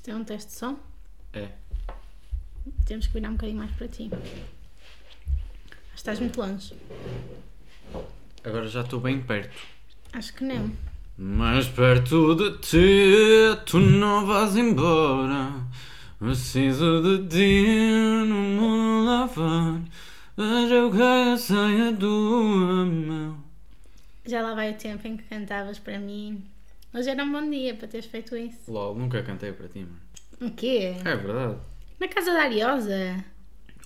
Isto é um teste de som? É. Temos que virar um bocadinho mais para ti. Estás muito longe. Agora já estou bem perto. Acho que não. Mais perto de ti, tu não vais embora. Preciso de ti no mundo lá fora. Veja o que a saia do mão. Já lá vai o tempo em que cantavas para mim. Hoje era um bom dia para teres feito isso. LOL, nunca cantei para ti, mano. O quê? É verdade. Na casa da Ariosa?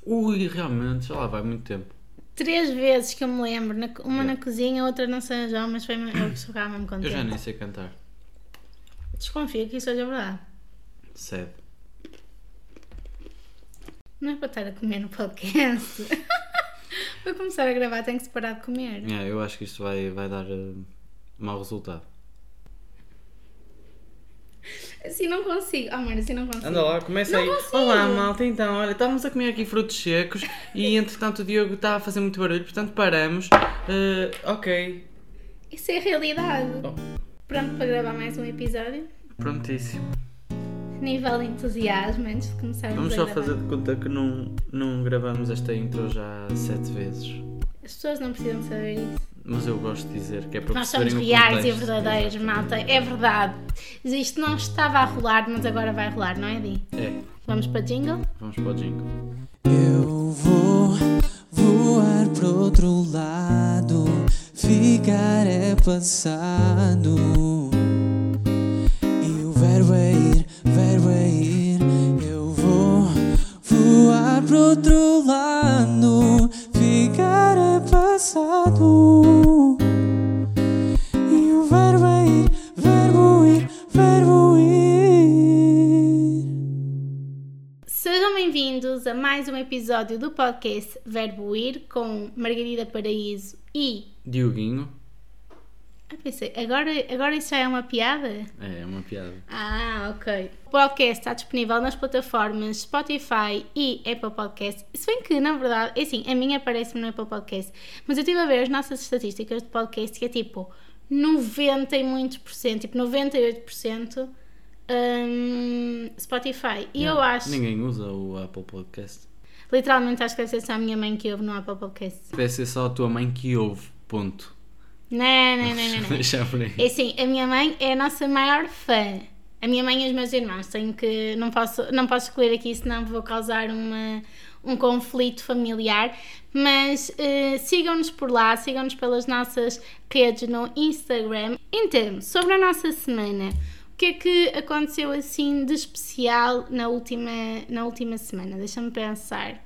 Ui, realmente, já lá vai muito tempo. Três vezes que eu me lembro. na- uma Yeah. na cozinha, outra no São João, mas foi eu que ficava mesmo Eu já nem sei cantar. Desconfio que isso seja verdade. Sede. Não é para estar a comer no podcast. Vou começar a gravar, tenho que se parar de comer. É, eu acho que isto vai, vai dar eh, mau resultado. Assim não consigo. Oh, mano, assim não consigo. Anda lá, começa Não aí. consigo. Olá, malta, então, olha, estávamos a comer aqui frutos secos e entretanto o Diogo está a fazer muito barulho, portanto paramos. Eh, ok. Isso é a realidade. Oh. Pronto para gravar mais um episódio. Prontíssimo. Nível de entusiasmo antes de começarmos Vamos a só fazer de conta que não, não gravamos esta intro já sete vezes. As pessoas não precisam saber isso. Mas eu gosto de dizer que é para Nós somos reais e verdadeiros, malta. É verdade. Isto não estava a rolar, mas agora vai rolar, não é, Di? É, Vamos para jingle? vamos para o jingle. Eu vou voar pro outro lado, ficar é passado. E o verbo é passado. E o verbo é ir, verbo ir, verbo ir. Sejam bem-vindos a mais um episódio do podcast Verbo Ir com Margarida Paraíso e. Dioguinho. Pensei, agora, agora isso já é uma piada? É, é uma piada. Ah, ok. O podcast está disponível nas plataformas Spotify e Apple Podcast. Se bem que, na verdade, é assim, a minha aparece-me no Apple Podcast, mas eu estive a ver as nossas estatísticas de podcast que é tipo 90 e muitos por cento, tipo 98% hum, Spotify. E eu Não, acho, Ninguém usa o Apple Podcast. literalmente, acho que deve ser só a minha mãe que ouve no Apple Podcast. Deve ser só a tua mãe que ouve. Ponto. Não, não, não, não. não. Deixa por aí. É assim, a minha mãe é a nossa maior fã. A minha mãe e os meus irmãos. Tenho que. Não posso, não posso escolher aqui, senão vou causar uma, um conflito familiar. Mas eh, sigam-nos por lá, sigam-nos pelas nossas redes no Instagram. Então, sobre a nossa semana. O que é que aconteceu assim de especial na última, na última semana? Deixa-me pensar.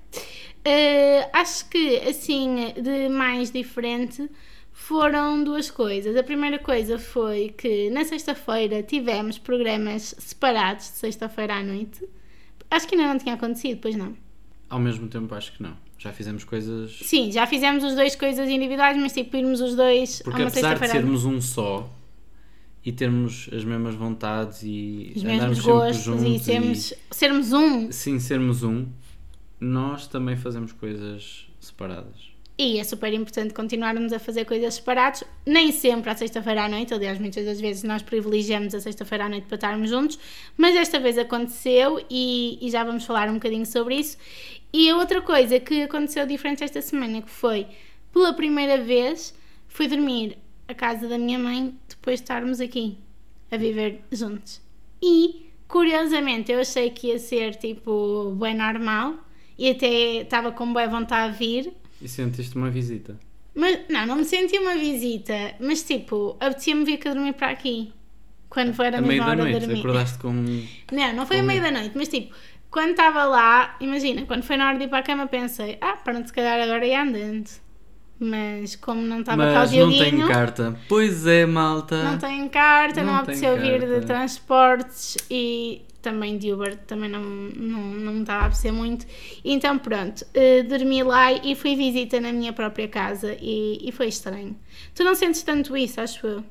Eh, acho que assim de mais diferente foram duas coisas. A primeira coisa foi que na sexta-feira tivemos programas separados de sexta-feira à noite. Acho que ainda não tinha acontecido, pois não. Ao mesmo tempo, acho que não. Já fizemos coisas. Sim, já fizemos os dois coisas individuais, mas tipo irmos os dois Porque a uma apesar de sermos um só e termos as mesmas vontades e Os andarmos gostos juntos e sermos, sermos um. sim sermos um, nós também fazemos coisas separadas. E é super importante continuarmos a fazer coisas separados, nem sempre à sexta-feira à noite, aliás, muitas das vezes nós privilegiamos a sexta-feira à noite para estarmos juntos, mas desta vez aconteceu e, e já vamos falar um bocadinho sobre isso. E a outra coisa que aconteceu diferente esta semana, que foi, pela primeira vez, fui dormir à casa da minha mãe depois de estarmos aqui, a viver juntos. E, curiosamente, eu achei que ia ser, tipo, bem normal, e até estava com boa vontade de vir, E sentiste uma visita. mas, não, não me senti uma visita, mas tipo, apetecia-me vir cá dormir para aqui. Quando foi a meia mesma da hora de noite, dormir. acordaste com. Não, não foi a meia da noite, mas tipo, quando estava lá, imagina, quando foi na hora de ir para a cama, pensei, ah, pronto, se calhar agora ia andando. Mas como não estava cá o Mas não tenho carta. Pois é, malta. não tenho carta, não, Não apeteceu vir de transportes e também de Uber também não, não, não me estava a apetecer muito. Então pronto, eh, dormi lá e fui visita na minha própria casa e, e foi estranho. Tu não sentes tanto isso, acho eu?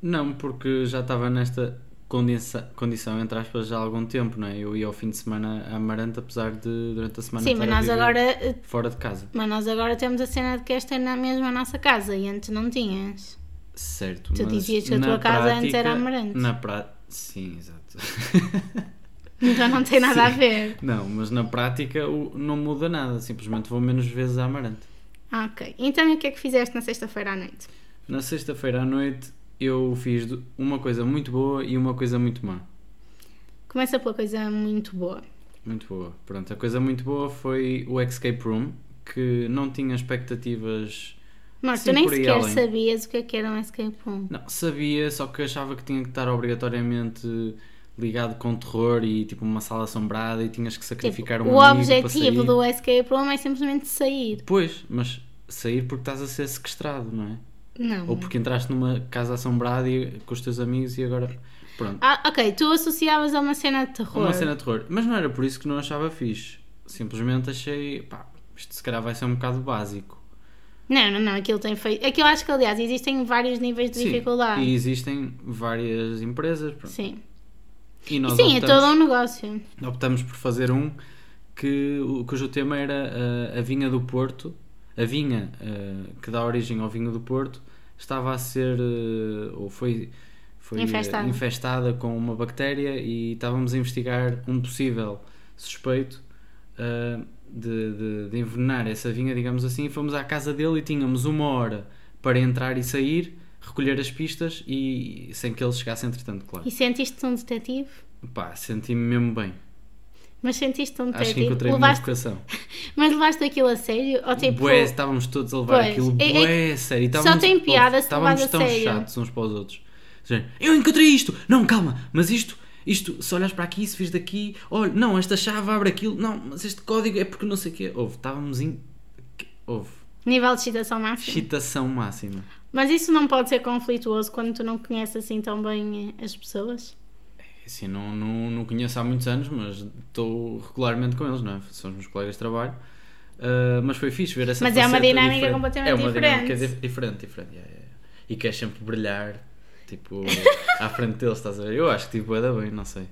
Não, porque já estava nesta condição, condição, entre aspas, já há algum tempo, não é? Eu ia ao fim de semana a Amarante, apesar de durante a semana Sim, mas nós agora eh, fora de casa. mas nós agora temos a cena de que esta é na mesma nossa casa e antes não tinhas. Certo. Tu dizias que a tua casa antes era prática- Amarante. Na pra... Sim, exato. Então não tem nada a ver. Não, mas na prática não muda nada. Simplesmente vou menos vezes à Amarante. Ah, ok. Então e o que é que fizeste na sexta-feira à noite? Na sexta-feira à noite eu fiz uma coisa muito boa e uma coisa muito má. Começa pela coisa muito boa. Muito boa. Pronto, a coisa muito boa foi o Escape Room, que não tinha expectativas. Mas Sim, tu nem sequer além. sabias o que é que era um escape room. Não, sabia, só que achava que tinha que estar obrigatoriamente ligado com terror e tipo uma sala assombrada e tinhas que sacrificar Tipo, um o amigo para objetivo do escape room é simplesmente sair. Pois, mas sair porque estás a ser sequestrado, não é? Não. Ou porque entraste numa casa assombrada e, com os teus amigos e agora. Pronto. Ah, ok, tu associavas a uma cena de terror. Uma cena de terror. Mas não era por isso que não achava fixe. Simplesmente achei, pá, isto se calhar vai ser um bocado básico. Não, não, não, aquilo tem feito. Aquilo acho que, aliás, existem vários níveis de Sim, dificuldade. E existem várias empresas. pronto. Sim. E nós Sim, é optamos, todo um negócio. optamos por fazer um que, cujo tema era uh, a vinha do Porto. A vinha uh, que dá origem ao vinho do Porto estava a ser, uh, ou foi, foi uh, Infestada. infestada com uma bactéria e estávamos a investigar um possível suspeito de, de, de envenenar essa vinha, digamos assim, e fomos à casa dele e tínhamos uma hora para entrar e sair, recolher as pistas e sem que ele chegasse entretanto, claro. E sentiste-te um detetive? Pá, senti-me mesmo bem. Mas sentiste um Acho que detetive? encontrei a levaste... vocação. Mas levaste aquilo a sério? Ou tipo. Bué, estávamos todos a levar Pois, aquilo é- é bué, sério. e só estávamos- tem piada se Estávamos a tão sério. chatos uns para os outros. Eu encontrei isto! Não, calma, mas isto, isto, se olhas para aqui, se fiz daqui, olha, não, esta chave abre aquilo, não, mas este código é porque não sei o quê. Houve, estávamos em. Houve. Nível de excitação máxima. Excitação máxima. Mas isso não pode ser conflituoso quando tu não conheces assim tão bem eh, as pessoas? Assim, não, não, não conheço há muitos anos, mas estou regularmente com eles, não é? São os meus colegas de trabalho. Ah, mas foi fixe ver essa Mas é uma dinâmica diferente. completamente É uma dinâmica diferente. dif- diferente, diferente. yeah, yeah, yeah. E queres sempre brilhar, tipo, à frente deles, estás a ver? Eu acho que tipo, é da bem, não sei.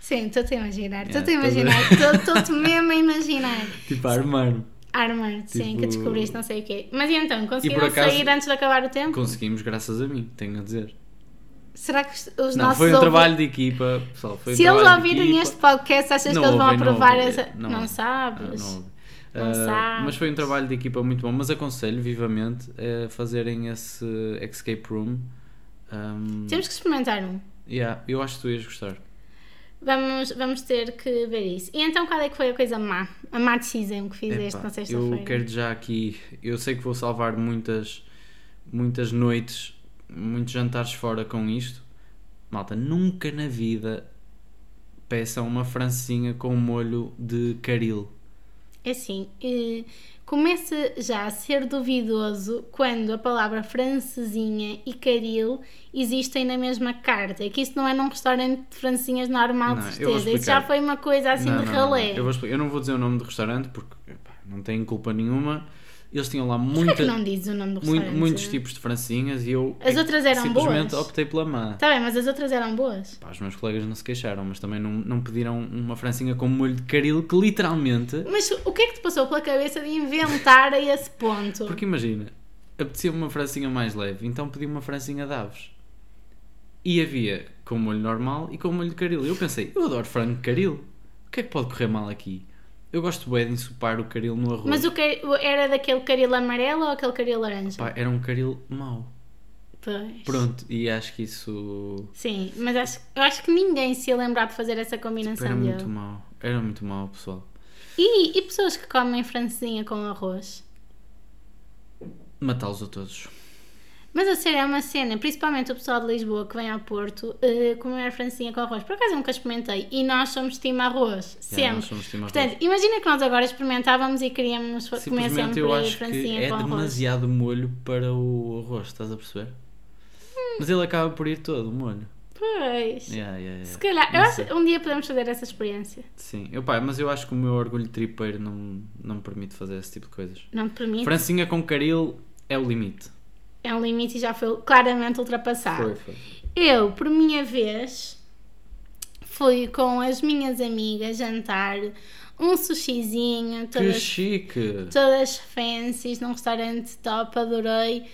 Sim, estou-te a imaginar. Yeah, Estou-te estás a imaginar. Estou-te mesmo a imaginar. Tipo, a armar-me. Armor, sim, Tipo- que descobriste não sei o quê. Mas e então, conseguiram acaso- sair antes de acabar o tempo? Conseguimos graças a mim, tenho a dizer. Será que os Não, nossos foi um ouvi- trabalho de equipa, pessoal. Foi um Se eles ouvirem este podcast, achas Não que eles vão ouvem, não aprovar ouvem, essa. não Não, sabes? Ah, não. Não Ah, sabes. mas foi um trabalho de equipa muito bom. Mas aconselho vivamente a fazerem esse escape room. Um, Temos que experimentar um. yeah, eu acho que tu ias gostar. Vamos, vamos ter que ver isso. E então, qual é que foi a coisa má? A má decisão que fizeste Epá, na eu sexta-feira? quero já aqui. Eu sei que vou salvar muitas, muitas noites, muitos jantares fora com isto. Malta, nunca na vida peçam uma francesinha com molho de caril. É assim, eh, começa já a ser duvidoso quando a palavra francesinha e caril existem na mesma carta. É que isso não é num restaurante de francesinhas normal, Não, de certeza. Isso já foi uma coisa assim Não, de não, ralé. Eu. Eu não vou dizer o nome do restaurante porque epá, não tenho culpa nenhuma. Eles tinham lá muita, não dizes o nome do mui- restaurante? muitos tipos de francinhas e eu As outras eram simplesmente boas? optei pela má. Tá bem, mas as outras eram boas. Pá, os meus colegas não se queixaram, mas também não, não pediram uma francinha com molho de caril que literalmente. Mas o que é que te passou pela cabeça de inventar a esse ponto? Porque imagina, apetecia-me uma francinha mais leve, então pedi uma francinha de aves. E havia com molho normal e com molho de caril. Eu pensei, eu adoro frango de caril. O que é que pode correr mal aqui? Eu gosto bem de ensopar o caril no arroz. Mas o que era daquele caril amarelo ou aquele caril laranja? Pá, era um caril mau. Pois. Pronto, e acho que isso Sim, mas acho, eu acho que ninguém se ia lembrar de fazer essa combinação era muito mau. Era muito mau, pessoal. E, e pessoas que comem francesinha com arroz? Matá-los a todos. Mas a sério, é uma cena, principalmente o pessoal de Lisboa que vem ao Porto uh, comer francesinha com arroz. Por acaso eu nunca experimentei e nós somos time arroz, Yeah, nós sempre. somos time arroz. Portanto, imagina que nós agora experimentávamos e queríamos comer sempre eu acho que é com arroz. demasiado molho para o arroz, estás a perceber? Mas ele acaba por ir todo, o molho. Pois. Yeah, yeah, yeah. Se calhar, eu acho um dia podemos fazer essa experiência. Sim, eu, pá, mas eu acho que o meu orgulho tripeiro não, não me permite fazer esse tipo de coisas. Não te permite? Francinha com caril é o limite. É um limite e já foi claramente ultrapassado. Foi, foi. Eu, por minha vez, fui com as minhas amigas jantar um sushizinho, Que todas, chique! todas fancies, num restaurante top, adorei.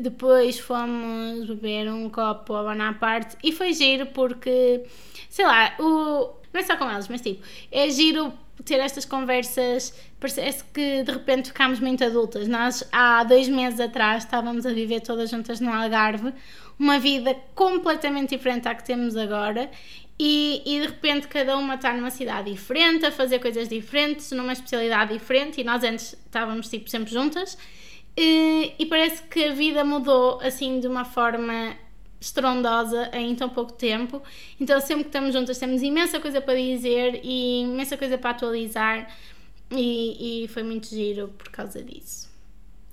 Depois fomos beber um copo à Bonaparte e foi giro porque, sei lá, o, não é só com eles, mas tipo, é giro ter estas conversas. Parece que de repente ficámos muito adultas. Nós há dois meses atrás estávamos a viver todas juntas no Algarve, uma vida completamente diferente à que temos agora. E, e de repente cada uma está numa cidade diferente, a fazer coisas diferentes, numa especialidade diferente, e nós antes estávamos tipo sempre juntas. E, e parece que a vida mudou assim de uma forma estrondosa em tão pouco tempo. Então, sempre que estamos juntas, temos imensa coisa para dizer e imensa coisa para atualizar, e, e foi muito giro por causa disso.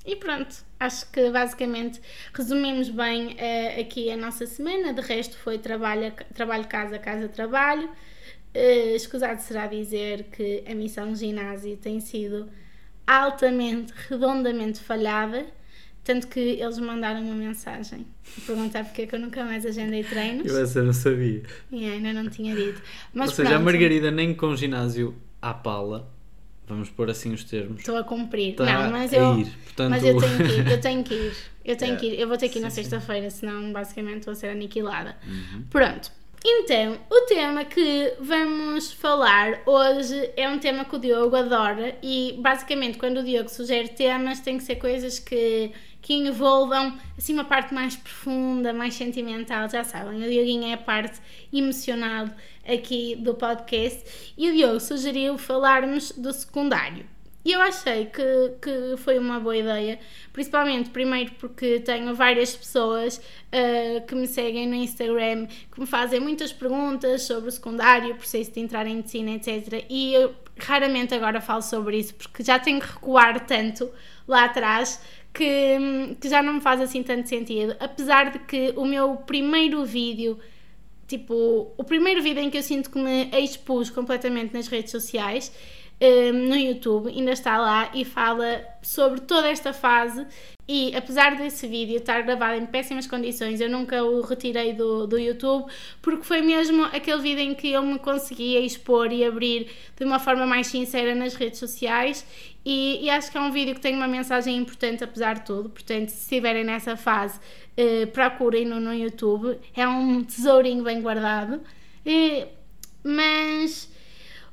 E pronto, acho que basicamente resumimos bem eh, aqui a nossa semana. De resto, foi trabalho, trabalho casa, casa, trabalho. Uh, escusado será dizer que a missão ginásio tem sido altamente, redondamente falhada. Tanto que eles mandaram uma mensagem a perguntar porque é que eu nunca mais agendei treinos. Eu essa não sabia. E ainda não tinha dito. Mas Ou seja, a pronto, Margarida nem com ginásio à pala, vamos pôr assim os termos, Estou a cumprir. está não, mas a eu, ir. Portanto, mas eu tenho que ir. Eu tenho que ir. Eu tenho Yeah. que ir. Eu vou ter que ir na Sim, sim. sexta-feira, senão basicamente vou ser aniquilada. Uhum. Pronto. Então, o tema que vamos falar hoje é um tema que o Diogo adora e basicamente quando o Diogo sugere temas tem que ser coisas que, que envolvam assim uma parte mais profunda, mais sentimental, já sabem, o Dioguinho é a parte emocional aqui do podcast e o Diogo sugeriu falarmos do secundário. E eu achei que, que foi uma boa ideia, principalmente primeiro porque tenho várias pessoas ah, que me seguem no Instagram que me fazem muitas perguntas sobre o secundário, o processo de entrar em medicina, etc. E eu raramente agora falo sobre isso porque já tenho que recuar tanto lá atrás que, que já não me faz assim tanto sentido. Apesar de que o meu primeiro vídeo tipo, o primeiro vídeo em que eu sinto que me expus completamente nas redes sociais, eh, no YouTube, ainda está lá e fala sobre toda esta fase. E apesar desse vídeo estar gravado em péssimas condições, eu nunca o retirei do, do YouTube, porque foi mesmo aquele vídeo em que eu me conseguia expor e abrir de uma forma mais sincera nas redes sociais. E, e acho que é um vídeo que tem uma mensagem importante, apesar de tudo. Portanto, se estiverem nessa fase, eh, procurem-no no YouTube. É um tesourinho bem guardado. Mas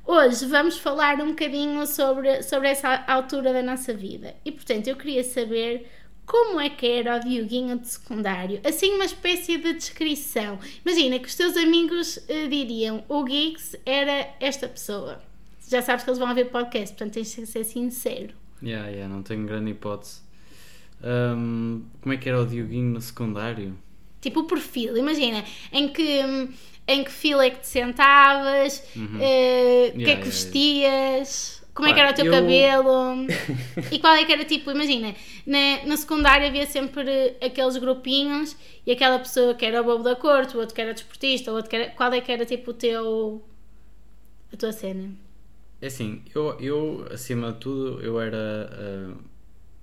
hoje vamos falar um bocadinho sobre, sobre essa altura da nossa vida. E portanto, eu queria saber como é que era o Dioguinho de secundário. Assim, uma espécie de descrição. Imagina que os teus amigos eh, diriam: o Geeks era esta pessoa. Já sabes que eles vão ouvir podcast, portanto tens de ser sincero. Yeah, yeah, não tenho grande hipótese. Ahm, como é que era o Dioguinho no secundário? Tipo o perfil, imagina, em que, em que fila é que te sentavas, eh, o que é Uhum. Yeah, que yeah, vestias, como é que era o teu eu- cabelo e qual é que era tipo, imagina, na, na secundária havia sempre aqueles grupinhos e aquela pessoa que era o bobo da corte, o outro que era desportista, o outro que era. Qual é que era tipo o teu. a tua cena? É assim, eu, eu acima de tudo, eu era ah,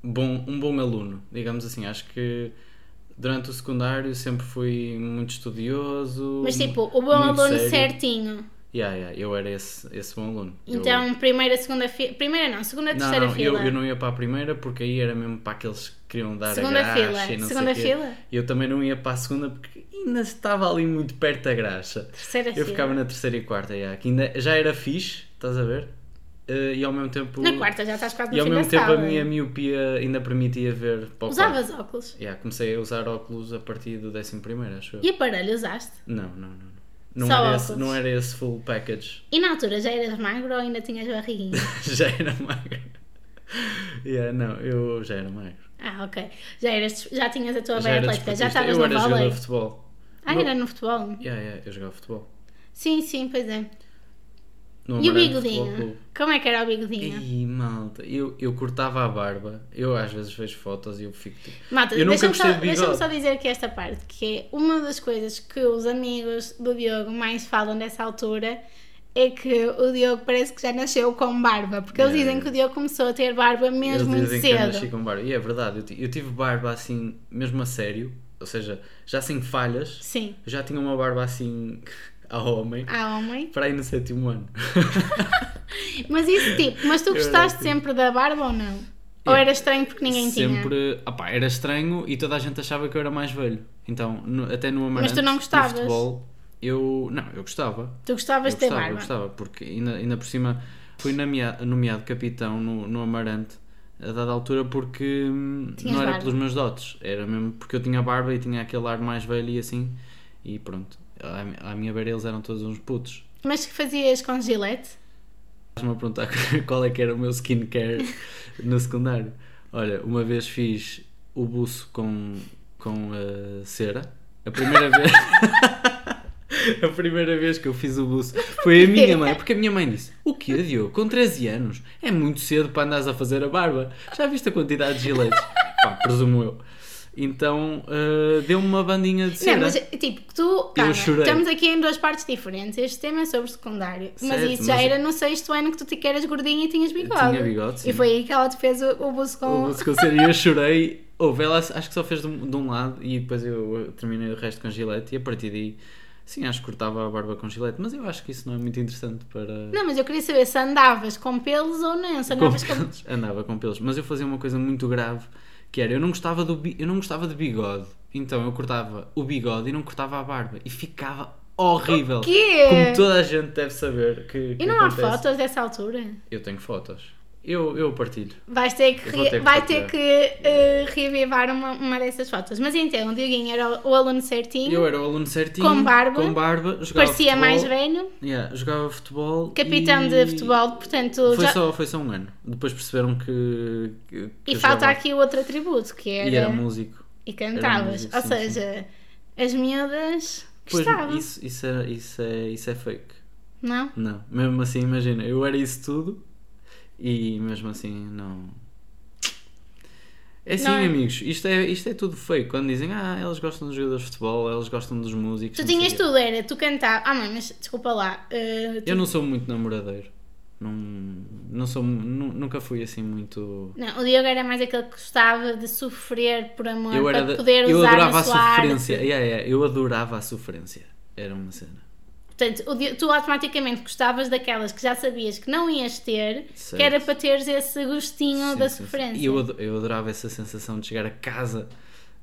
bom, um bom aluno, digamos assim. Acho que durante o secundário sempre fui muito estudioso. Mas tipo, o bom aluno sério. certinho. Yeah, yeah, eu era esse, esse bom aluno. Eu- Então, primeira, segunda fila. Primeira não, segunda, não, terceira não, eu, fila. eu não ia para a primeira porque aí era mesmo para aqueles que queriam dar Segunda a graxa fila. e não Segunda sei quê. fila? E eu também não ia para a segunda porque ainda estava ali muito perto da graxa. Terceira Eu fila. ficava na terceira e quarta, yeah, que ainda já era fixe, estás a ver? Eh, e ao mesmo tempo. Na quarta já estás quase no E ao mesmo tempo sala. a minha miopia ainda permitia ver para Usavas quarto. óculos? Yeah, comecei a usar óculos a partir do 11 primeiro, acho eu. E aparelho usaste? Não, não, não. Não Só era, esse, não era esse full package. E na altura já eras magro ou ainda tinhas barriguinha? já era magro. Yeah, não, eu já era magro. Ah, ok. Já, eras, já tinhas a tua já veia era atlética, já estavas Eu no era jogador vôlei. de futebol. Ah, No- era no futebol? Yeah, yeah, eu jogava futebol. Sim, sim, pois é. No E o bigodinho? Como é que era o bigodinho? Ih, malta, eu, eu cortava a barba. Eu às vezes vejo fotos e eu fico tipo. Malta, eu deixa-me só, de bigode. só dizer aqui esta parte, que é uma das coisas que os amigos do Diogo mais falam nessa altura é que o Diogo parece que já nasceu com barba, porque eles dizem que o Diogo começou a ter barba mesmo Eles muito dizem que eu nasci cedo. com barba. E é verdade, eu, eu tive barba assim, mesmo a sério, ou seja, já sem falhas. Sim, Eu já tinha uma barba assim a homem, há homem. para aí no sétimo ano. Mas isso tipo, mas tu era gostaste sempre da barba ou não? Ou É. era estranho porque ninguém tinha? Sempre, opá, era estranho e toda a gente achava que eu era mais velho. Então, no- até no Amarante, tu não no gostavas? futebol, eu, não, eu gostava. Tu gostavas de ter gostava, eu gostava, porque ainda, ainda por cima fui nomea- nomeado capitão no, no Amarante a dada altura porque hum, Tinhas não era barba. pelos meus dotes, era mesmo porque eu tinha barba e tinha aquele ar mais velho e assim, e pronto. À, à minha beira eles eram todos uns putos. Mas que fazias com gilete? Estás-me a perguntar qual é que era o meu skincare no secundário. Olha, uma vez fiz o buço com, com eh, cera. A primeira vez. a primeira vez que eu fiz o buço foi a minha mãe, porque a minha mãe disse: O quê, Diogo? Com 13 anos? É muito cedo para andares a fazer a barba. Já viste a quantidade de giletes? Pá, presumo eu. Então eh, deu-me uma bandinha de cera. Não, mas tipo, tu. calma, chorei. estamos aqui em duas partes diferentes. Este tema é sobre secundário. mas Certo, isso já mas- era no sexto ano que tu te que eras gordinha e tinhas bigode. Tinha bigode, sim. E foi aí que ela te fez o, o buço com. O buço com cera e eu chorei. Houve, ela acho que só fez de um, de um lado e depois eu terminei o resto com gilete e a partir daí, sim, acho que cortava a barba com gilete, mas eu acho que isso não é muito interessante para. Não, mas eu queria saber se andavas com pelos ou não. Se andavas com. pelos. Andava com pelos, mas eu fazia uma coisa muito grave que era eu não gostava do eu não gostava de bigode, então eu cortava o bigode e não cortava a barba e ficava horrível. quê? Como toda a gente deve saber que, que E não há acontece. fotos dessa altura? Eu tenho fotos. Eu, eu partilho. Vais ter que, re- ter vai ter que eh, reavivar uma, uma dessas fotos. Mas então, o Dioguinho era o, aluno certinho, Eu era o aluno certinho, Com barba. com barba parecia futebol. mais velho, Yeah, jogava futebol. capitão e... de futebol, portanto. Foi, já- só, foi só um ano. Depois perceberam que. que- E falta jogava- aqui o outro atributo, que era. E era músico. e cantavas. músico, Ou sim, seja, as miúdas Pois, gostavam. isso, isso, era, isso, é, isso é fake. Não? Não, mesmo assim, imagina, eu era isso tudo e mesmo assim não. É assim, Não é? amigos, isto é, isto é tudo fake. Quando dizem, ah, elas gostam dos jogadores de futebol, elas gostam dos músicos. Tu tinhas tudo, era, tu cantavas. Ah, mãe, mas desculpa lá. eh, tu- Eu não sou muito namoradeiro. Não, não sou, nu- nunca fui assim muito. Não, o Diogo era mais aquele que gostava de sofrer por amor Eu, era para da- poder eu usar adorava a sofrência. Yeah, yeah, eu adorava a sofrência. Era uma cena. Portanto, tu automaticamente gostavas daquelas que já sabias que não ias ter, Certo. que era para teres esse gostinho Sim, da sim, sofrência. E eu, eu adorava essa sensação de chegar a casa,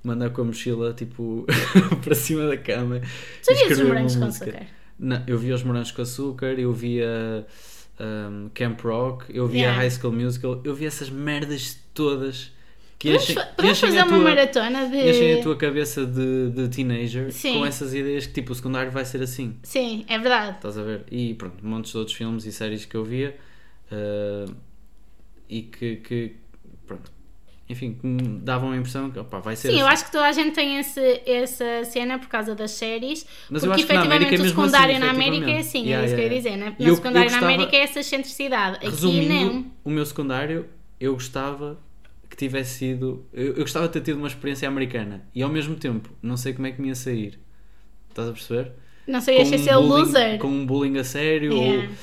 mandar com a mochila tipo para cima da cama. Tu vias os morangos com açúcar? Não, eu via os morangos com açúcar, eu via um, Camp Rock, eu via Yeah. High School Musical, eu via essas merdas todas que Podemos, fa- podemos fazer a uma tua, maratona de. enchem a tua cabeça de, de teenager Sim. com essas ideias que tipo o secundário vai ser assim. Sim, é verdade. Estás a ver? E pronto, montes de outros filmes e séries que eu via uh, e que, que, pronto, enfim, que me davam a impressão que opá, vai ser Sim, assim. eu acho que toda a gente tem esse, essa cena por causa das séries, Mas porque efetivamente é o secundário assim, na América é assim, Yeah, é isso que eu ia yeah, dizer, né? E No eu- secundário eu na gostava- América é essa excentricidade, aqui não. o meu secundário, eu gostava que tivesse sido. Eu, eu gostava de ter tido uma experiência americana e ao mesmo tempo não sei como é que me ia sair. Estás a perceber? Não sei, achei um ser o bullying- loser. Com um bullying a sério Yeah. ou.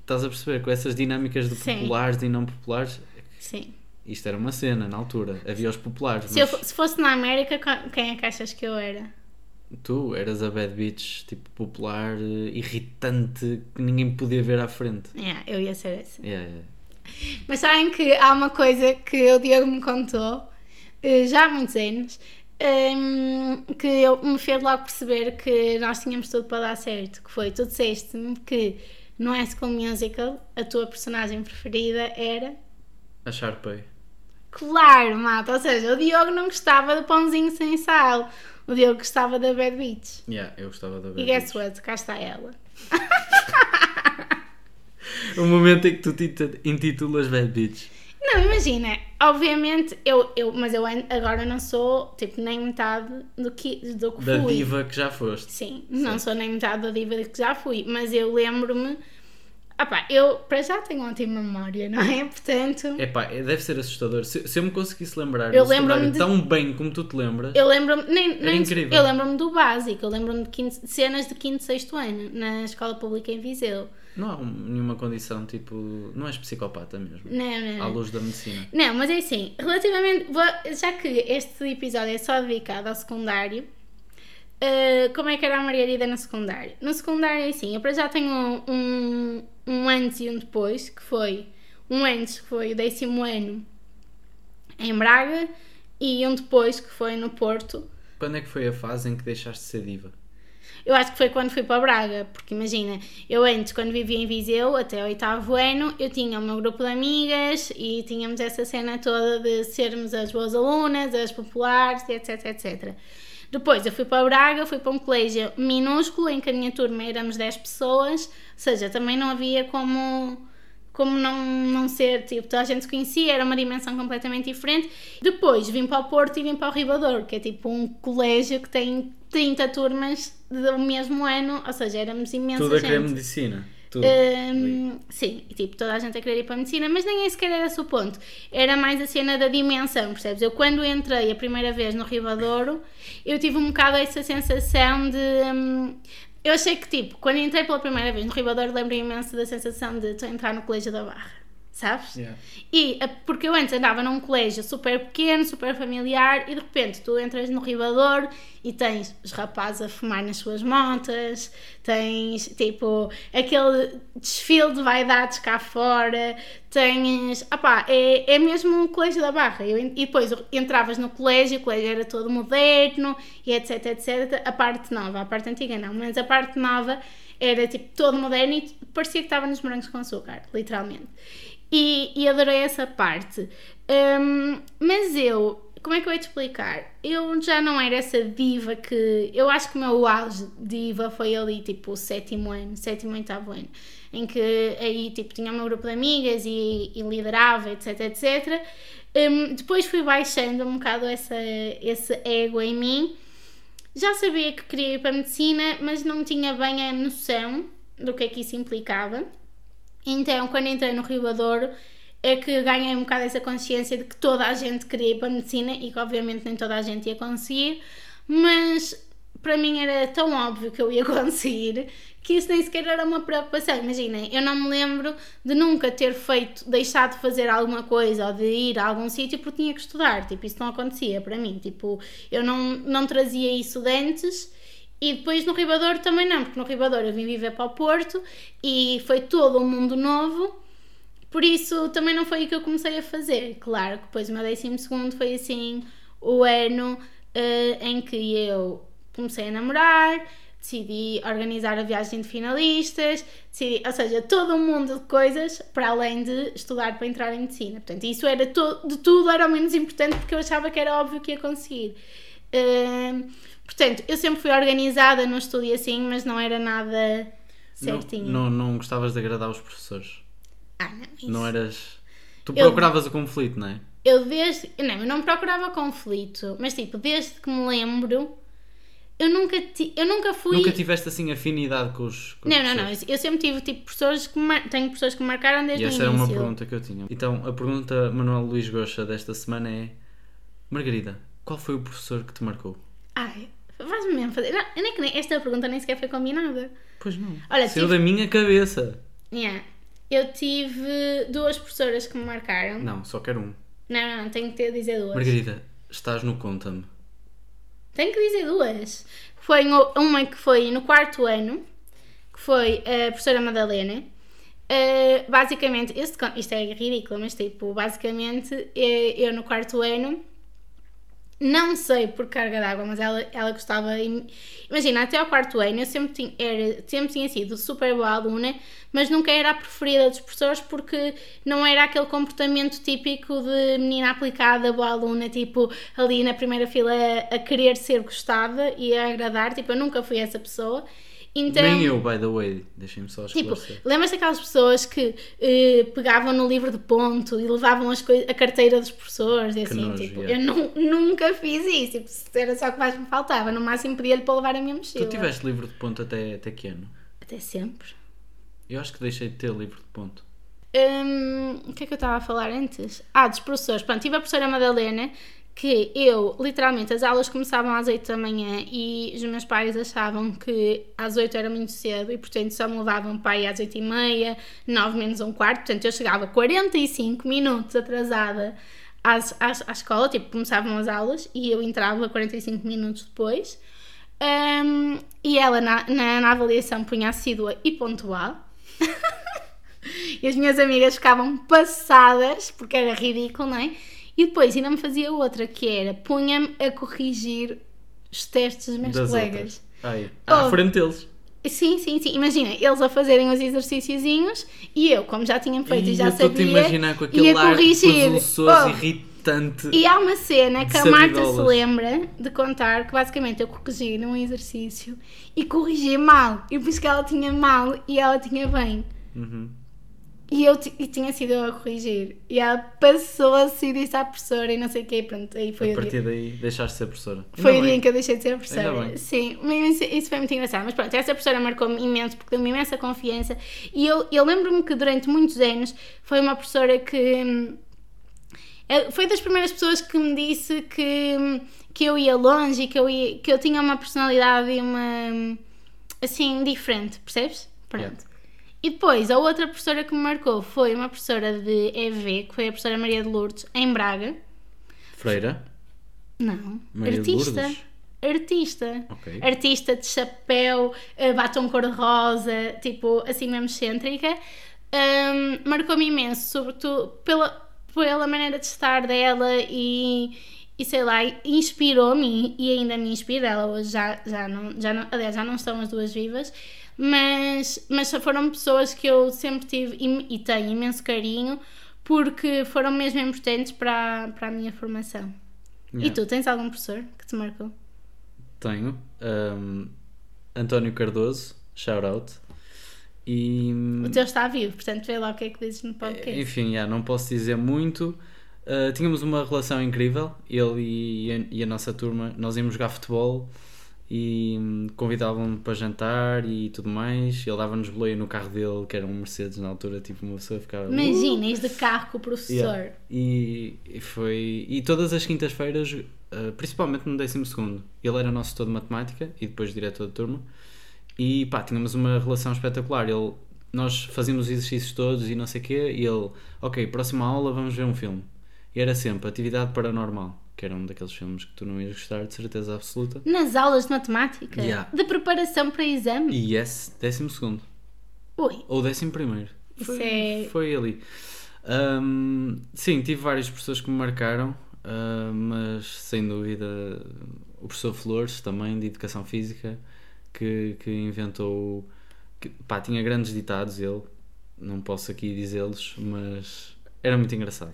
Estás a perceber? Com essas dinâmicas de Sim. populares e não populares. Sim. Isto era uma cena na altura. Havia os populares. Se, eu mas se fosse na América, quem é que achas que eu era? Tu eras a bad bitch, tipo popular, irritante, que ninguém podia ver à frente. Yeah, eu ia ser essa. Yeah, yeah. Mas sabem que há uma coisa que o Diogo me contou eh, já há muitos anos ehm, que eu me fez logo perceber que nós tínhamos tudo para dar certo. Que foi, tu disseste-me que no High School Musical a tua personagem preferida era. A Sharpay. Claro, mata. Ou seja, o Diogo não gostava do pãozinho sem sal. O Diogo gostava da Bad Beach. Yeah, eu gostava da bad E guess bitch. what? Cá está ela. O momento em que tu te intitulas bad bitch. Não, imagina, obviamente, eu, eu, mas eu agora não sou tipo nem metade do que, do que Da fui. diva que já foste. Sim, não sou nem metade da diva que já fui, mas eu lembro-me. Ah pá, eu para já tenho ótima memória, não é? Portanto, Epá, é- deve ser assustador. Se, se eu me conseguisse lembrar Eu secundário de- tão bem como tu te lembras, eu lembro-me. Nem, nem, incrível. eu lembro-me do básico, eu lembro-me de quinto- cenas de 5 e 6 ano na escola pública em Viseu. não há um- nenhuma condição tipo. Não és psicopata mesmo. Não, não, À luz da medicina. Não, mas é assim, relativamente. já que este episódio é só dedicado ao secundário, uh, como é que era a Margarida no secundário? No secundário é assim, eu para já tenho um, um antes e um depois, que foi um antes que foi o décimo ano em Braga e um depois que foi no Porto. Quando é que foi a fase em que deixaste de ser diva? Eu acho que foi quando fui para Braga, porque imagina, eu antes, quando vivia em Viseu, até o oitavo ano, eu tinha o meu grupo de amigas e tínhamos essa cena toda de sermos as boas alunas, as populares, etc, etc. Depois eu fui para Braga, fui para um colégio minúsculo, em que a minha turma éramos 10 pessoas, ou seja, também não havia como como não, não ser, tipo, toda a gente se conhecia, era uma dimensão completamente diferente. Depois vim para o Porto e vim para o Ribador, que é tipo um colégio que tem 30 turmas do mesmo ano, ou seja, éramos imensa Tudo a gente. querer medicina. Hum, sim, e, tipo, toda a gente a querer ir para a medicina, mas nem sequer era esse o ponto. Era mais a cena da dimensão, percebes? Eu, quando entrei a primeira vez no Ribadouro, eu tive um bocado essa sensação de. hum, eu achei que, tipo, quando entrei pela primeira vez no Ribadouro, lembro imenso da sensação de estou a entrar no Colégio da Barra, sabes? Yeah. E a- porque eu antes andava num colégio super pequeno, super familiar, e de repente tu entras no Ribador e tens os rapazes a fumar nas suas motas, tens tipo aquele desfile de vaidades cá fora, tens. Opá, é, é mesmo o colégio da Barra. Eu e depois entravas no colégio, o colégio era todo moderno e etc, etc. A parte nova, a parte antiga não, mas a parte nova era tipo todo moderno e parecia que estava nos morangos com açúcar, literalmente. E, e adorei essa parte. Hum, mas eu, como é que eu ia te explicar? Eu já não era essa diva que. Eu acho que o meu auge de diva foi ali, tipo, o sétimo ano, sétimo, oitavo ano, em que aí, tipo, tinha o meu grupo de amigas e, e liderava, etc, etc. Hum, depois fui baixando um bocado essa, esse ego em mim. Já sabia que queria ir para a medicina, mas não tinha bem a noção do que é que isso implicava. Então, quando entrei no Ribadouro, é que ganhei um bocado essa consciência de que toda a gente queria ir para a medicina e que, obviamente, nem toda a gente ia conseguir, mas para mim era tão óbvio que eu ia conseguir que isso nem sequer era uma preocupação. Imaginem, eu não me lembro de nunca ter feito, deixado de fazer alguma coisa ou de ir a algum sítio porque tinha que estudar. Tipo, isso não acontecia para mim. Tipo, eu não, não trazia isso de antes. E depois no Ribador também não, porque no Ribador eu vim viver para o Porto e foi todo um mundo novo. Por isso também não foi o que eu comecei a fazer. Claro que depois o meu décimo segundo foi assim o ano eh, em que eu comecei a namorar, decidi organizar a viagem de finalistas, decidi, ou seja, todo um mundo de coisas para além de estudar para entrar em medicina. Portanto, isso era to- de tudo era o menos importante porque eu achava que era óbvio que ia conseguir. Hum, portanto, eu sempre fui organizada no estudo e assim, mas não era nada certinho. Não, não, não gostavas de agradar os professores. Ah, não, isso. Não eras. Tu Eu- procuravas o conflito, não é? Eu desde. Não, eu não procurava conflito, mas tipo, desde que me lembro, eu nunca, ti, eu nunca fui. Nunca tiveste assim afinidade com os. Com os Não, não, não. professores? Eu sempre tive tipo professores que mar... tenho professores que me marcaram desde E o essa início. era uma pergunta que eu tinha. Então, a pergunta Manuel Luís Goxa desta semana é: Margarida, qual foi o professor que te marcou? Ai, faz-me mesmo fazer. Não, nem que nem... Esta pergunta nem sequer foi combinada. Pois não. Olha, Saiu tive- da minha cabeça. Yeah. Eu tive duas professoras que me marcaram. Não, só quero um. não, não, tenho que ter dizer duas. Margarida, estás no Conta-me. Tenho que dizer duas. Foi uma que foi no quarto ano, que foi a professora Madalena. Uh, basicamente, este, isto é ridículo, mas tipo, basicamente, eh, eu no quarto ano, não sei por carga d'água, mas ela, ela gostava. im- Imagina, até ao quarto ano eu sempre tinha, era, sempre tinha sido super boa aluna, mas nunca era a preferida dos professores porque não era aquele comportamento típico de menina aplicada, boa aluna, tipo ali na primeira fila a, a querer ser gostada e a agradar. Tipo, eu nunca fui essa pessoa. Então, Nem eu, by the way. Deixem-me só Tipo, esclarecer. lembras daquelas pessoas que eh, pegavam no livro de ponto e levavam as a carteira dos professores e assim, nojo, tipo, yeah. eu nu- nunca fiz isso, tipo, era só o que mais me faltava, no máximo pedia-lhe para levar a minha mochila. Tu tiveste livro de ponto até, até que ano? Até sempre. Eu acho que deixei de ter livro de ponto. Hum, o que é que eu estava a falar antes? Ah, dos professores. Pronto, tive a professora Madalena, que eu, literalmente, as aulas começavam às 8 da manhã e os meus pais achavam que às 8 era muito cedo e, portanto, só me levavam para aí às 8 e meia, 9 menos um quarto. Portanto, eu chegava 45 minutos atrasada às, às, à escola, tipo, começavam as aulas e eu entrava 45 minutos depois. Hum, e ela, na, na, na avaliação, punha assídua e pontual. E as minhas amigas ficavam passadas, porque era ridículo, não é? E depois ainda me fazia outra, que era punha-me a corrigir os testes dos meus Das colegas. Ai, à Oh. frente deles. Sim, sim, sim. Imagina, eles a fazerem os exercíciozinhos e eu, como já tinha feito e, já eu estou-te a sabia, imaginar com aquele ia corrigir. Oh, irritante. E há uma cena que a Marta se lembra de contar que basicamente eu corrigi num exercício e corrigi mal. Eu disse que ela tinha mal e ela tinha bem. Uhum. E eu e tinha sido eu a corrigir. E ela passou assim disse à professora e não sei o quê. Pronto, aí foi A o dia. partir daí deixaste de ser professora. Foi Ainda o dia bem. em que eu deixei de ser professora. Sim, isso, foi muito engraçado. Mas pronto, essa professora marcou-me imenso porque deu-me imensa confiança. E eu, eu lembro-me que durante muitos anos foi uma professora que. hum, eh, Foi das primeiras pessoas que me disse que, hum, que eu ia longe e que eu, ia, que eu tinha uma personalidade e uma. hum, assim, diferente, percebes? Pronto. Yeah. E depois, a outra professora que me marcou foi uma professora de EV, que foi a professora Maria de Lourdes, em Braga. Freira. Não, Maria artista. Artista. Ok. Artista de chapéu, eh, batom cor-de-rosa, tipo assim mesmo excêntrica. Ahm, Marcou-me imenso, sobretudo pela, pela maneira de estar dela e, e sei lá, inspirou-me e ainda me inspira. Ela hoje já, já, não, já não, aliás, já não estão as duas vivas, mas, mas foram pessoas que eu sempre tive e, e tenho imenso carinho porque foram mesmo importantes para, para a minha formação. E Yeah. tu, tens algum professor que te marcou? Tenho. um, António Cardoso, shout out. E. O teu está vivo, portanto vê lá o que é que dizes no podcast. Enfim, já, não posso dizer muito. Uh, tínhamos uma relação incrível, ele e a, e a nossa turma. Nós íamos jogar futebol e hum, convidavam-me para jantar e tudo mais. Ele dava-nos boleia no carro dele, que era um Mercedes na altura, tipo uma pessoa ficava. Imagina, de carro com o professor. Yeah. E, e foi. E todas as quintas-feiras, uh, principalmente no 12, ele era nosso todo de matemática e depois diretor de turma. E pá, tínhamos uma relação espetacular. Ele, nós fazíamos os exercícios todos e não sei o quê. E ele, ok, próxima aula vamos ver um filme. E era sempre Atividade Paranormal, que era um daqueles filmes que tu não ias gostar, de certeza absoluta. Nas aulas de matemática? Yeah. De preparação para exame? E yes, 12. Ui, Ou décimo primeiro. Foi, é- foi ali. Ahm, sim, tive várias pessoas que me marcaram, ah, mas sem dúvida o professor Flores, também de Educação Física, que, que inventou. Que, pá, tinha grandes ditados ele, não posso aqui dizê-los, mas era muito engraçado.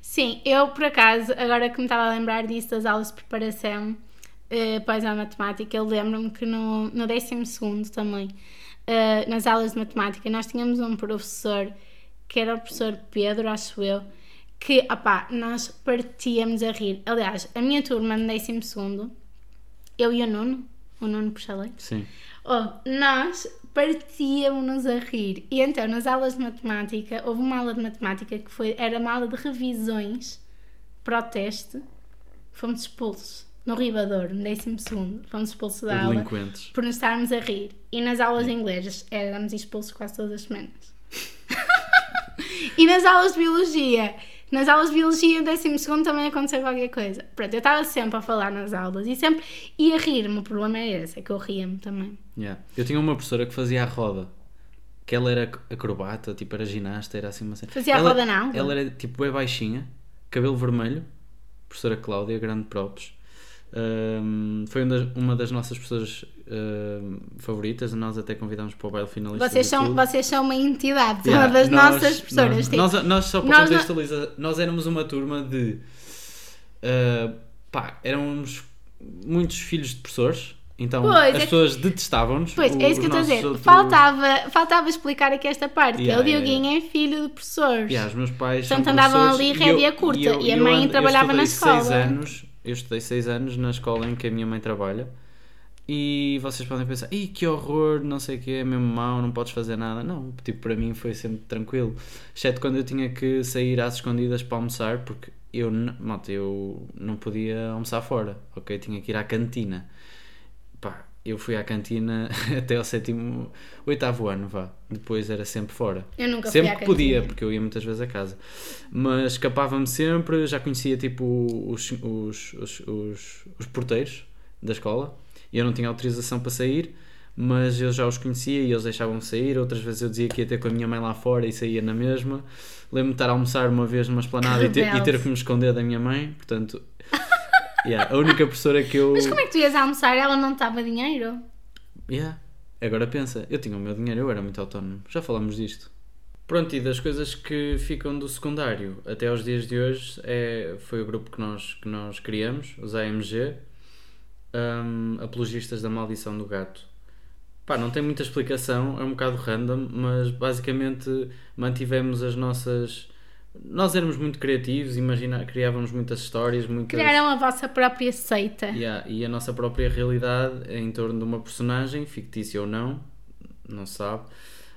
Sim, eu por acaso, agora que me estava a lembrar disso das aulas de preparação para exame de matemática, eu lembro-me que no, no 12 também, eh, nas aulas de matemática, nós tínhamos um professor que era o professor Pedro, acho eu, que, opá, nós partíamos a rir. Aliás, a minha turma no 12, eu e o Nuno, o Nuno Puxalei, Sim. Oh, nós partíamos-nos a rir. E então, nas aulas de matemática, houve uma aula de matemática que foi, era uma aula de revisões para o teste. Fomos expulsos no Ribador, no 12. Fomos expulsos da aula por nos estarmos a rir. E nas aulas de inglês éramos expulsos quase todas as semanas. e nas aulas de biologia. Nas aulas de biologia, no 12 também aconteceu qualquer coisa. Pronto, eu estava sempre a falar nas aulas e sempre ia rir-me. O problema é esse, é que eu ria-me também. Yeah. Eu tinha uma professora que fazia a roda. Que ela era acrobata, tipo, era ginasta, era assim uma cena. Fazia a ela, roda na aula? Ela era tipo bem baixinha, cabelo vermelho, professora Cláudia, grande props. Ahm, foi uma das, nossas professoras ahm, favoritas, nós até convidámos para o baile finalista. Vocês são, vocês são uma entidade, são Yeah, uma das nós- nossas professoras. Nós, tipo, nós, nós só para nós contextualizar, nós éramos uma turma de. ah, pá, éramos muitos filhos de professores, então Pois, as é que- pessoas detestavam-nos. Pois, o- é isso que eu estou a dizer. outros- Faltava, faltava explicar aqui esta parte, que Yeah, o yeah, Dioguinho é filho de professores. Yeah, os meus pais Portanto, andavam ali e eu- rédea curta, eu- e a eu mãe eu trabalhava na estudei seis escola. anos, eu estudei seis anos na escola em que a minha mãe trabalha e vocês podem pensar, Ih, que horror, não sei o que, é mesmo mau, não podes fazer nada. Não, tipo, para mim foi sempre tranquilo. Exceto quando eu tinha que sair às escondidas para almoçar, porque eu, malta, eu não podia almoçar fora, ok? Tinha que ir à cantina. Eu fui à cantina até ao sétimo, oitavo ano, vá. Depois era sempre fora. Eu nunca Sempre fui à que podia, porque eu ia muitas vezes a casa. Mas escapava-me sempre, já conhecia tipo os, os, os, os, os porteiros da escola e eu não tinha autorização para sair. mas eu já os conhecia e eles deixavam-me sair. Outras vezes eu dizia que ia ter com a minha mãe lá fora e saía na mesma. Lembro-me de estar a almoçar uma vez numa esplanada e ter, e ter que me esconder da minha mãe, portanto. yeah, a única professora que eu. Mas como é que tu ias almoçar? Ela não estava dinheiro? Yeah. Agora pensa, eu tinha o meu dinheiro, eu era muito autónomo. Já falamos disto. Pronto, e das coisas que ficam do secundário até aos dias de hoje é, foi o grupo que nós, que nós criamos, os AMG, hum, Apologistas da Maldição do Gato. Pá, não tem muita explicação, é um bocado random, mas basicamente mantivemos as nossas. Nós éramos muito criativos, imagina, criávamos muitas histórias, muitas. Criaram a vossa própria seita. Yeah, e a nossa própria realidade em torno de uma personagem, fictícia ou não, não se sabe.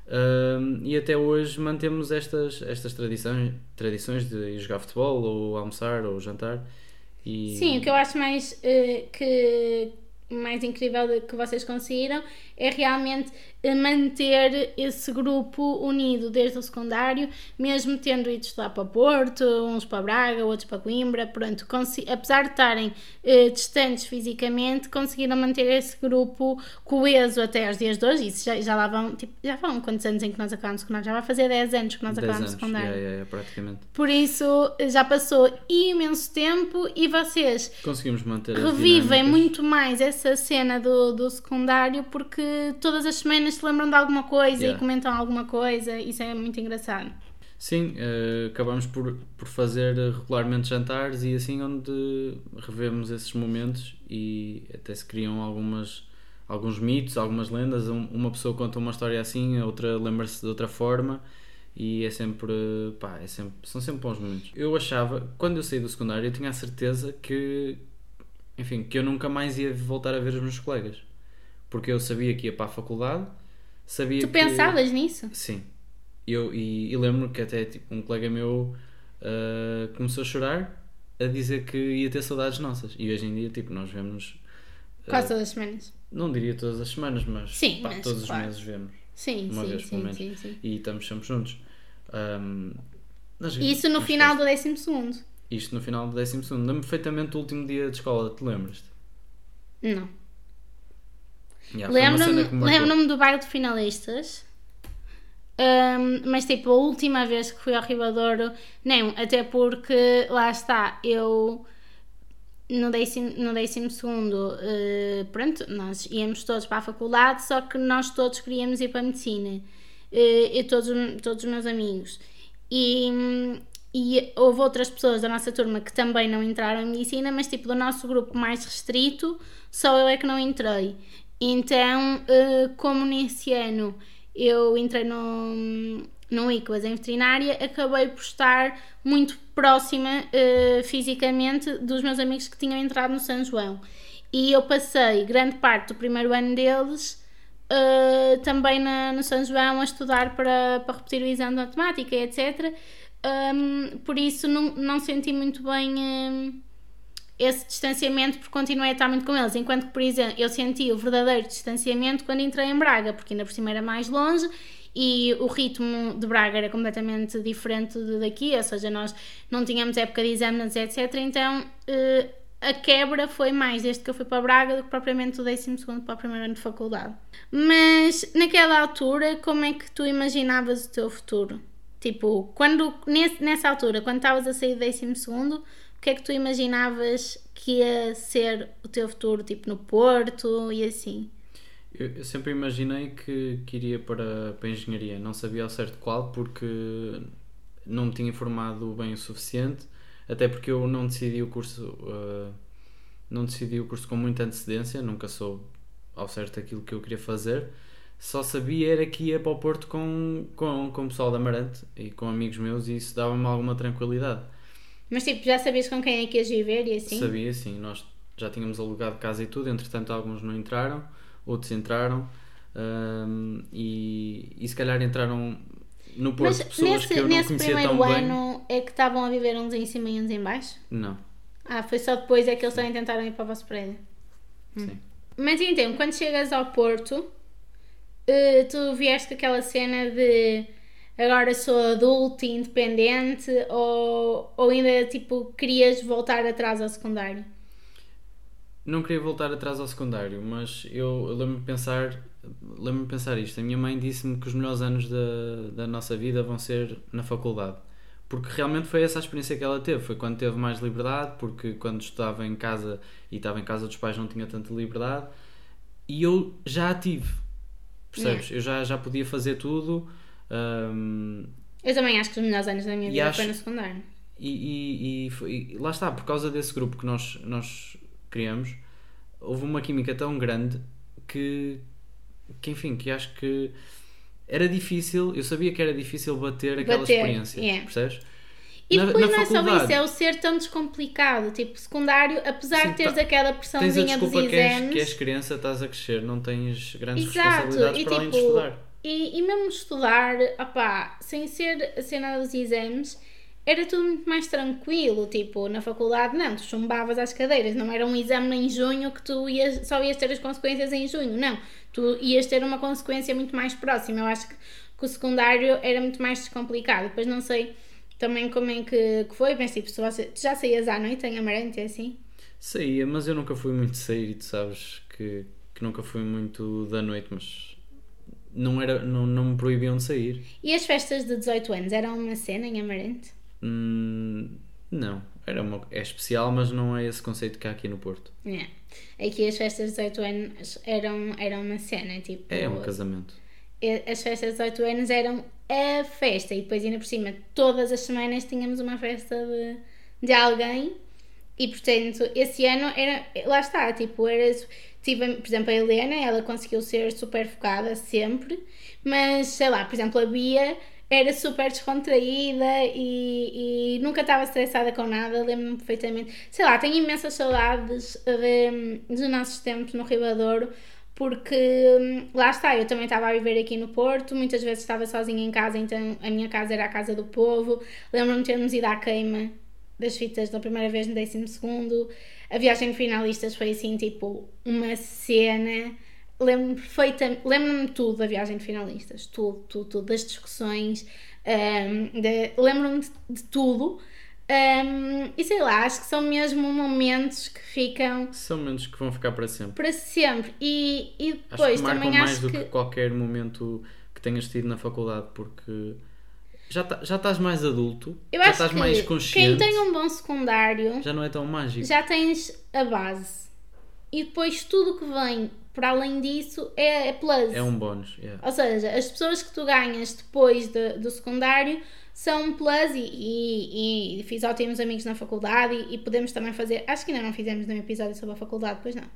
Um, e até hoje mantemos estas, estas tradições, tradições de ir jogar futebol, ou almoçar, ou jantar. E... Sim, o que eu acho mais eh, que mais incrível de- que vocês conseguiram é realmente eh, manter esse grupo unido desde o secundário, mesmo tendo ido estudar para Porto, uns para Braga, outros para Coimbra, pronto, apesar de estarem eh, distantes fisicamente, conseguiram manter esse grupo coeso até aos dias de hoje, isso já, já lá vão, tipo, já vão quantos anos em que nós acabamos o secundário? Já vai fazer 10 anos que nós 10 acabamos anos, secundário. yeah, yeah, praticamente. Por isso já passou imenso tempo e vocês Conseguimos manter revivem muito mais essa cena do, do secundário porque todas as semanas se lembram de alguma coisa Yeah. e comentam alguma coisa. Isso é muito engraçado. Sim, eh, acabamos por, por fazer regularmente jantares e assim onde revemos esses momentos e até se criam algumas, alguns mitos, algumas lendas. Um- Uma pessoa conta uma história assim, a outra lembra-se de outra forma e é sempre, pá, é sempre, são sempre bons momentos. Eu achava, quando eu saí do secundário, eu tinha a certeza que, enfim, que eu nunca mais ia voltar a ver os meus colegas. Porque eu sabia que ia para a faculdade, sabia Tu que... pensavas nisso? Sim. Eu, e, e lembro que até tipo, um colega meu ah, começou a chorar a dizer que ia ter saudades nossas. E hoje em dia, tipo, nós vemos. ah, Quase todas as semanas. não diria todas as semanas, mas, Sim, pá, mas todos claro. os meses vemos. Sim, Uma sim, vez, sim, menos. sim, sim. E estamos sempre juntos. E isso no final do décimo segundo? Isto no final do 12. Lembro-me perfeitamente do último dia de escola, te lembras-te? Não. Yeah, Lembro-me lembro-me do baile de finalistas. Ahm, mas tipo, a última vez que fui ao Ribadouro, não, até porque lá está, eu no décimo, no décimo segundo, eh, pronto, nós íamos todos para a faculdade, só que nós todos queríamos ir para a medicina, e todos, todos os meus amigos. E, e houve outras pessoas da nossa turma que também não entraram em medicina, mas tipo, do nosso grupo mais restrito, só eu é que não entrei. Então, eh, como nesse ano eu entrei no, no ICVAS em veterinária, acabei por estar muito próxima eh, fisicamente dos meus amigos que tinham entrado no São João. E eu passei grande parte do primeiro ano deles eh, também na, no São João a estudar para, para repetir o exame de matemática, etc. Um, por isso não, não senti muito bem um, esse distanciamento porque continuei a estar muito com eles. Enquanto que, por exemplo, eu senti o verdadeiro distanciamento quando entrei em Braga, porque ainda por cima era mais longe e o ritmo de Braga era completamente diferente daqui, ou seja, nós não tínhamos época de exames, etc. Então eh, a quebra foi mais desde que eu fui para Braga do que propriamente do 12 para o primeiro ano de faculdade. Mas naquela altura, como é que tu imaginavas o teu futuro? Tipo, quando, nesse, nessa altura, quando estavas a sair do 12 segundo, o que é que tu imaginavas que ia ser o teu futuro, tipo no Porto e assim? Eu, eu sempre imaginei que, que iria para, para a engenharia. Não sabia ao certo qual, porque não me tinha informado bem o suficiente. Até porque eu não decidi o curso, uh, não decidi o curso com muita antecedência. Nunca soube ao certo aquilo que eu queria fazer. Só sabia era que ia para o Porto com, com, com o pessoal da Amarante e com amigos meus, e isso dava-me alguma tranquilidade. Mas tipo, já sabias com quem é que ias viver e assim? Sabia, sim. Nós já tínhamos alugado casa e tudo, entretanto, alguns não entraram, outros entraram. hum, e, e se calhar entraram no Porto Mas pessoas nesse, que eu não nesse conhecia primeiro tão bem. ano é que estavam a viver uns em cima e uns em baixo? Não, Ah, foi só depois é que eles também tentaram ir para o vosso prédio. sim. Mas então, quando chegas ao Porto, eh, tu vieste com aquela cena de agora sou adulto e independente ou, ou ainda tipo querias voltar atrás ao secundário? Não queria voltar atrás ao secundário, mas eu, eu lembro-me pensar lembro-me pensar isto. A minha mãe disse-me que os melhores anos da, da nossa vida vão ser na faculdade. Porque realmente foi essa a experiência que ela teve. Foi quando teve mais liberdade, porque quando estava em casa e estava em casa dos pais não tinha tanta liberdade. E eu já a tive. Percebes? Eu já, já podia fazer tudo. hum, Eu também acho que os melhores anos da minha vida acho- foi no secundário. e, e- e foi- e lá está, por causa desse grupo que nós, nós criamos, houve uma química tão grande que, que, enfim, que acho que era difícil, eu sabia que era difícil bater aquela Bater, experiência, yeah. percebes? E Na- depois na não é só isso, é o ser tão descomplicado. Tipo, secundário, apesar Sim, de teres tá- aquela pressãozinha dos desculpa que és, exames. que és criança, estás a crescer, não tens grandes Exato, responsabilidades e para além de tipo, estudar. E, e mesmo estudar, opá, sem ser a cena dos exames, era tudo muito mais tranquilo. Tipo, na faculdade, não, tu chumbavas às cadeiras, não era um exame em junho que tu ias, só ias ter as consequências em junho, não. Tu ias ter uma consequência muito mais próxima. Eu acho que, que o secundário era muito mais descomplicado. Depois não sei também como é que, que foi, mas tipo, se você, tu já saías à noite em Amarante, é assim? Saía, mas eu nunca fui muito sair e tu sabes que, que nunca fui muito da noite, mas não, era, não, não me proibiam de sair. E as festas de 18 anos eram uma cena em Amarante? Hum, não, era uma, é especial, mas não é esse conceito que há aqui no Porto. Yeah. Aqui as festas de 18 anos eram, eram uma cena, tipo. É um casamento. As festas de 18 anos eram a festa. E depois ainda por cima todas as semanas tínhamos uma festa de, de alguém. E portanto esse ano era, lá está, tipo, era, tive, por exemplo, a Helena, ela conseguiu ser super focada sempre, mas sei lá, por exemplo, a Bia era super descontraída e, e nunca estava estressada com nada, lembro-me perfeitamente. Sei lá, tenho imensas saudades de, dos nossos tempos no Ribadouro, porque hum, lá está, eu também estava a viver aqui no Porto, muitas vezes estava sozinha em casa, então a minha casa era a casa do povo. Lembro-me de termos ido à queima das fitas da primeira vez no 12 segundo. A viagem de finalistas foi assim, tipo, uma cena. Lembro-me perfeitamente, lembro-me tudo da viagem de finalistas, tudo, tudo, tudo, das discussões, de- lembro-me de, de tudo. Hum, e sei lá, acho que são mesmo momentos que ficam São momentos que vão ficar para sempre. para sempre. E, e Acho depois que marcam também mais acho do que. que... qualquer momento que tenhas tido na faculdade, porque já, tá- já estás mais adulto, Eu já acho estás que mais quem consciente, tem um bom secundário já não é tão mágico. já tens a base. E depois tudo que vem para além disso é, é plus. É um bónus. yeah. Ou seja, as pessoas que tu ganhas depois de- do secundário são um plus e, e, e fiz ótimos amigos na faculdade e, e podemos também fazer. Acho que ainda não fizemos nenhum episódio sobre a faculdade, pois não.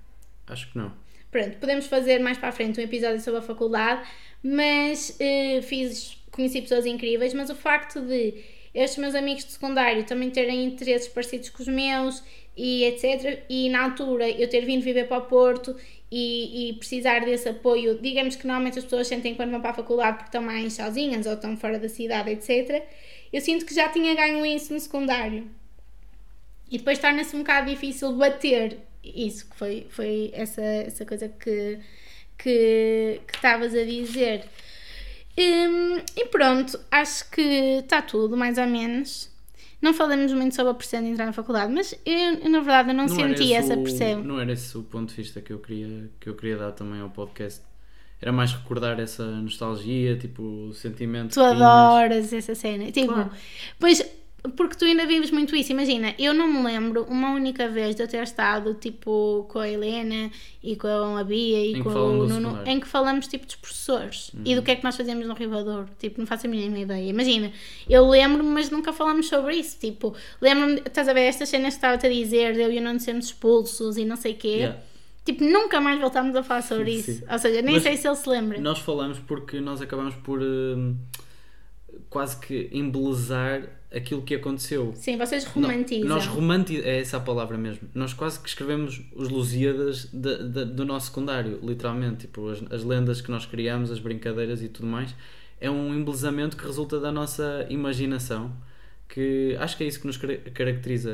Acho que não. Pronto, podemos fazer mais para a frente um episódio sobre a faculdade, mas eh, fiz, conheci pessoas incríveis, mas o facto de estes meus amigos de secundário também terem interesses parecidos com os meus e etc. E na altura eu ter vindo viver para o Porto e, e precisar desse apoio, digamos que normalmente as pessoas sentem quando vão para a faculdade porque estão mais sozinhas ou estão fora da cidade, etc. Eu sinto que já tinha ganho isso no secundário. E depois torna-se um bocado difícil bater isso, que foi, foi essa, essa coisa que que estavas a dizer. Hum, e pronto, acho que está tudo, mais ou menos. Não falamos muito sobre a pressão de entrar na faculdade, mas eu, na verdade, eu não, era senti essa o- pressão. Não era esse o ponto de vista que eu queria, que eu queria dar também ao podcast. Era mais recordar essa nostalgia, tipo, o sentimento. Tu adoras essa cena. Tipo, Claro. pois, porque tu ainda vives muito isso. Imagina, eu não me lembro uma única vez de eu ter estado, tipo, com a Helena e com a Bia e Em com o Nuno, em que falamos, tipo, dos professores e do que é que nós fazíamos no Ribador. Tipo, não faço a mínima ideia. Imagina, eu lembro-me, mas nunca falamos sobre isso. Tipo, lembro-me, estás a ver estas cenas que estava-te a dizer, de eu e o Nuno sermos expulsos e não sei o quê. Yeah. Tipo, nunca mais voltámos a falar sobre isso. Sim. Ou seja, nem Mas sei se ele se lembra. Nós falamos porque nós acabamos por hum, quase que embelezar aquilo que aconteceu. Sim, vocês romantizam. Nós romanti é essa a palavra mesmo. Nós quase que escrevemos os Lusíadas da- da- do nosso secundário, literalmente. Tipo, as, as lendas que nós criamos, as brincadeiras e tudo mais. É um embelezamento que resulta da nossa imaginação. Que acho que é isso que nos cara- caracteriza.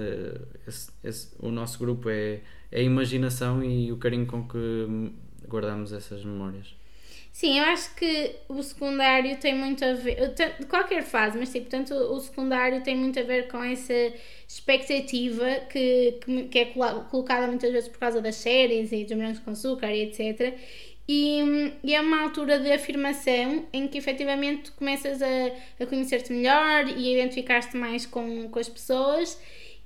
esse- esse- o nosso grupo é, é a imaginação e o carinho com que guardamos essas memórias. Sim, eu acho que o secundário tem muito a ver, de qualquer fase, mas tipo, tanto o secundário tem muito a ver com essa expectativa que, que, que é colocada muitas vezes por causa das séries e dos brancos com açúcar e etc. E, e é uma altura de afirmação em que efetivamente começas a, a conhecer-te melhor e a identificar-te mais com, com as pessoas.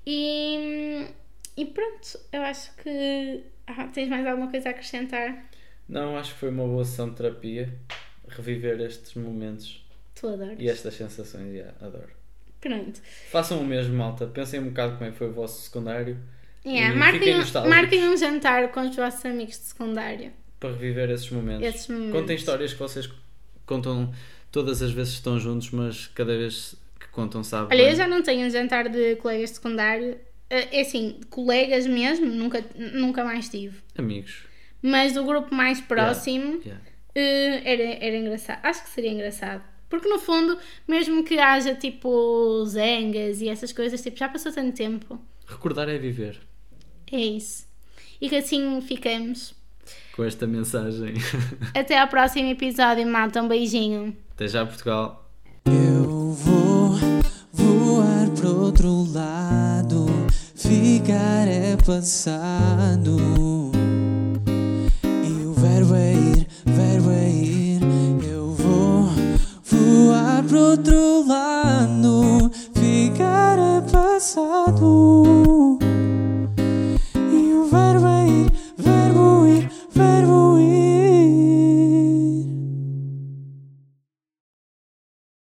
E, e pronto, eu acho que. Ah, tens mais alguma coisa a acrescentar? Não, acho que foi uma boa sessão de terapia. Reviver estes momentos Tu adoras. e estas sensações. Yeah, adoro. Pronto. Façam o mesmo, malta. Pensem um bocado como é que foi o vosso secundário Yeah, marquem, um- marquem um jantar com os vossos amigos de secundário. para reviver esses momentos. Esses momentos. Contem histórias que vocês contam todas as vezes que estão juntos, mas cada vez que contam sabe. Olha, bem. eu já não tenho um jantar de colegas de secundário. Eh, É assim, colegas mesmo, nunca, nunca mais tive. Amigos. Mas o grupo mais próximo Yeah. eh, era, era engraçado. Acho que seria engraçado. Porque no fundo, mesmo que haja tipo zangas e essas coisas, tipo, já passou tanto tempo. Recordar é viver. É isso. E que assim ficamos. Com esta mensagem. Até ao próximo episódio, malta. Um beijinho. Até já, Portugal. Eu vou voar pro outro lado, ficar é passado. outro lado ficar é passado.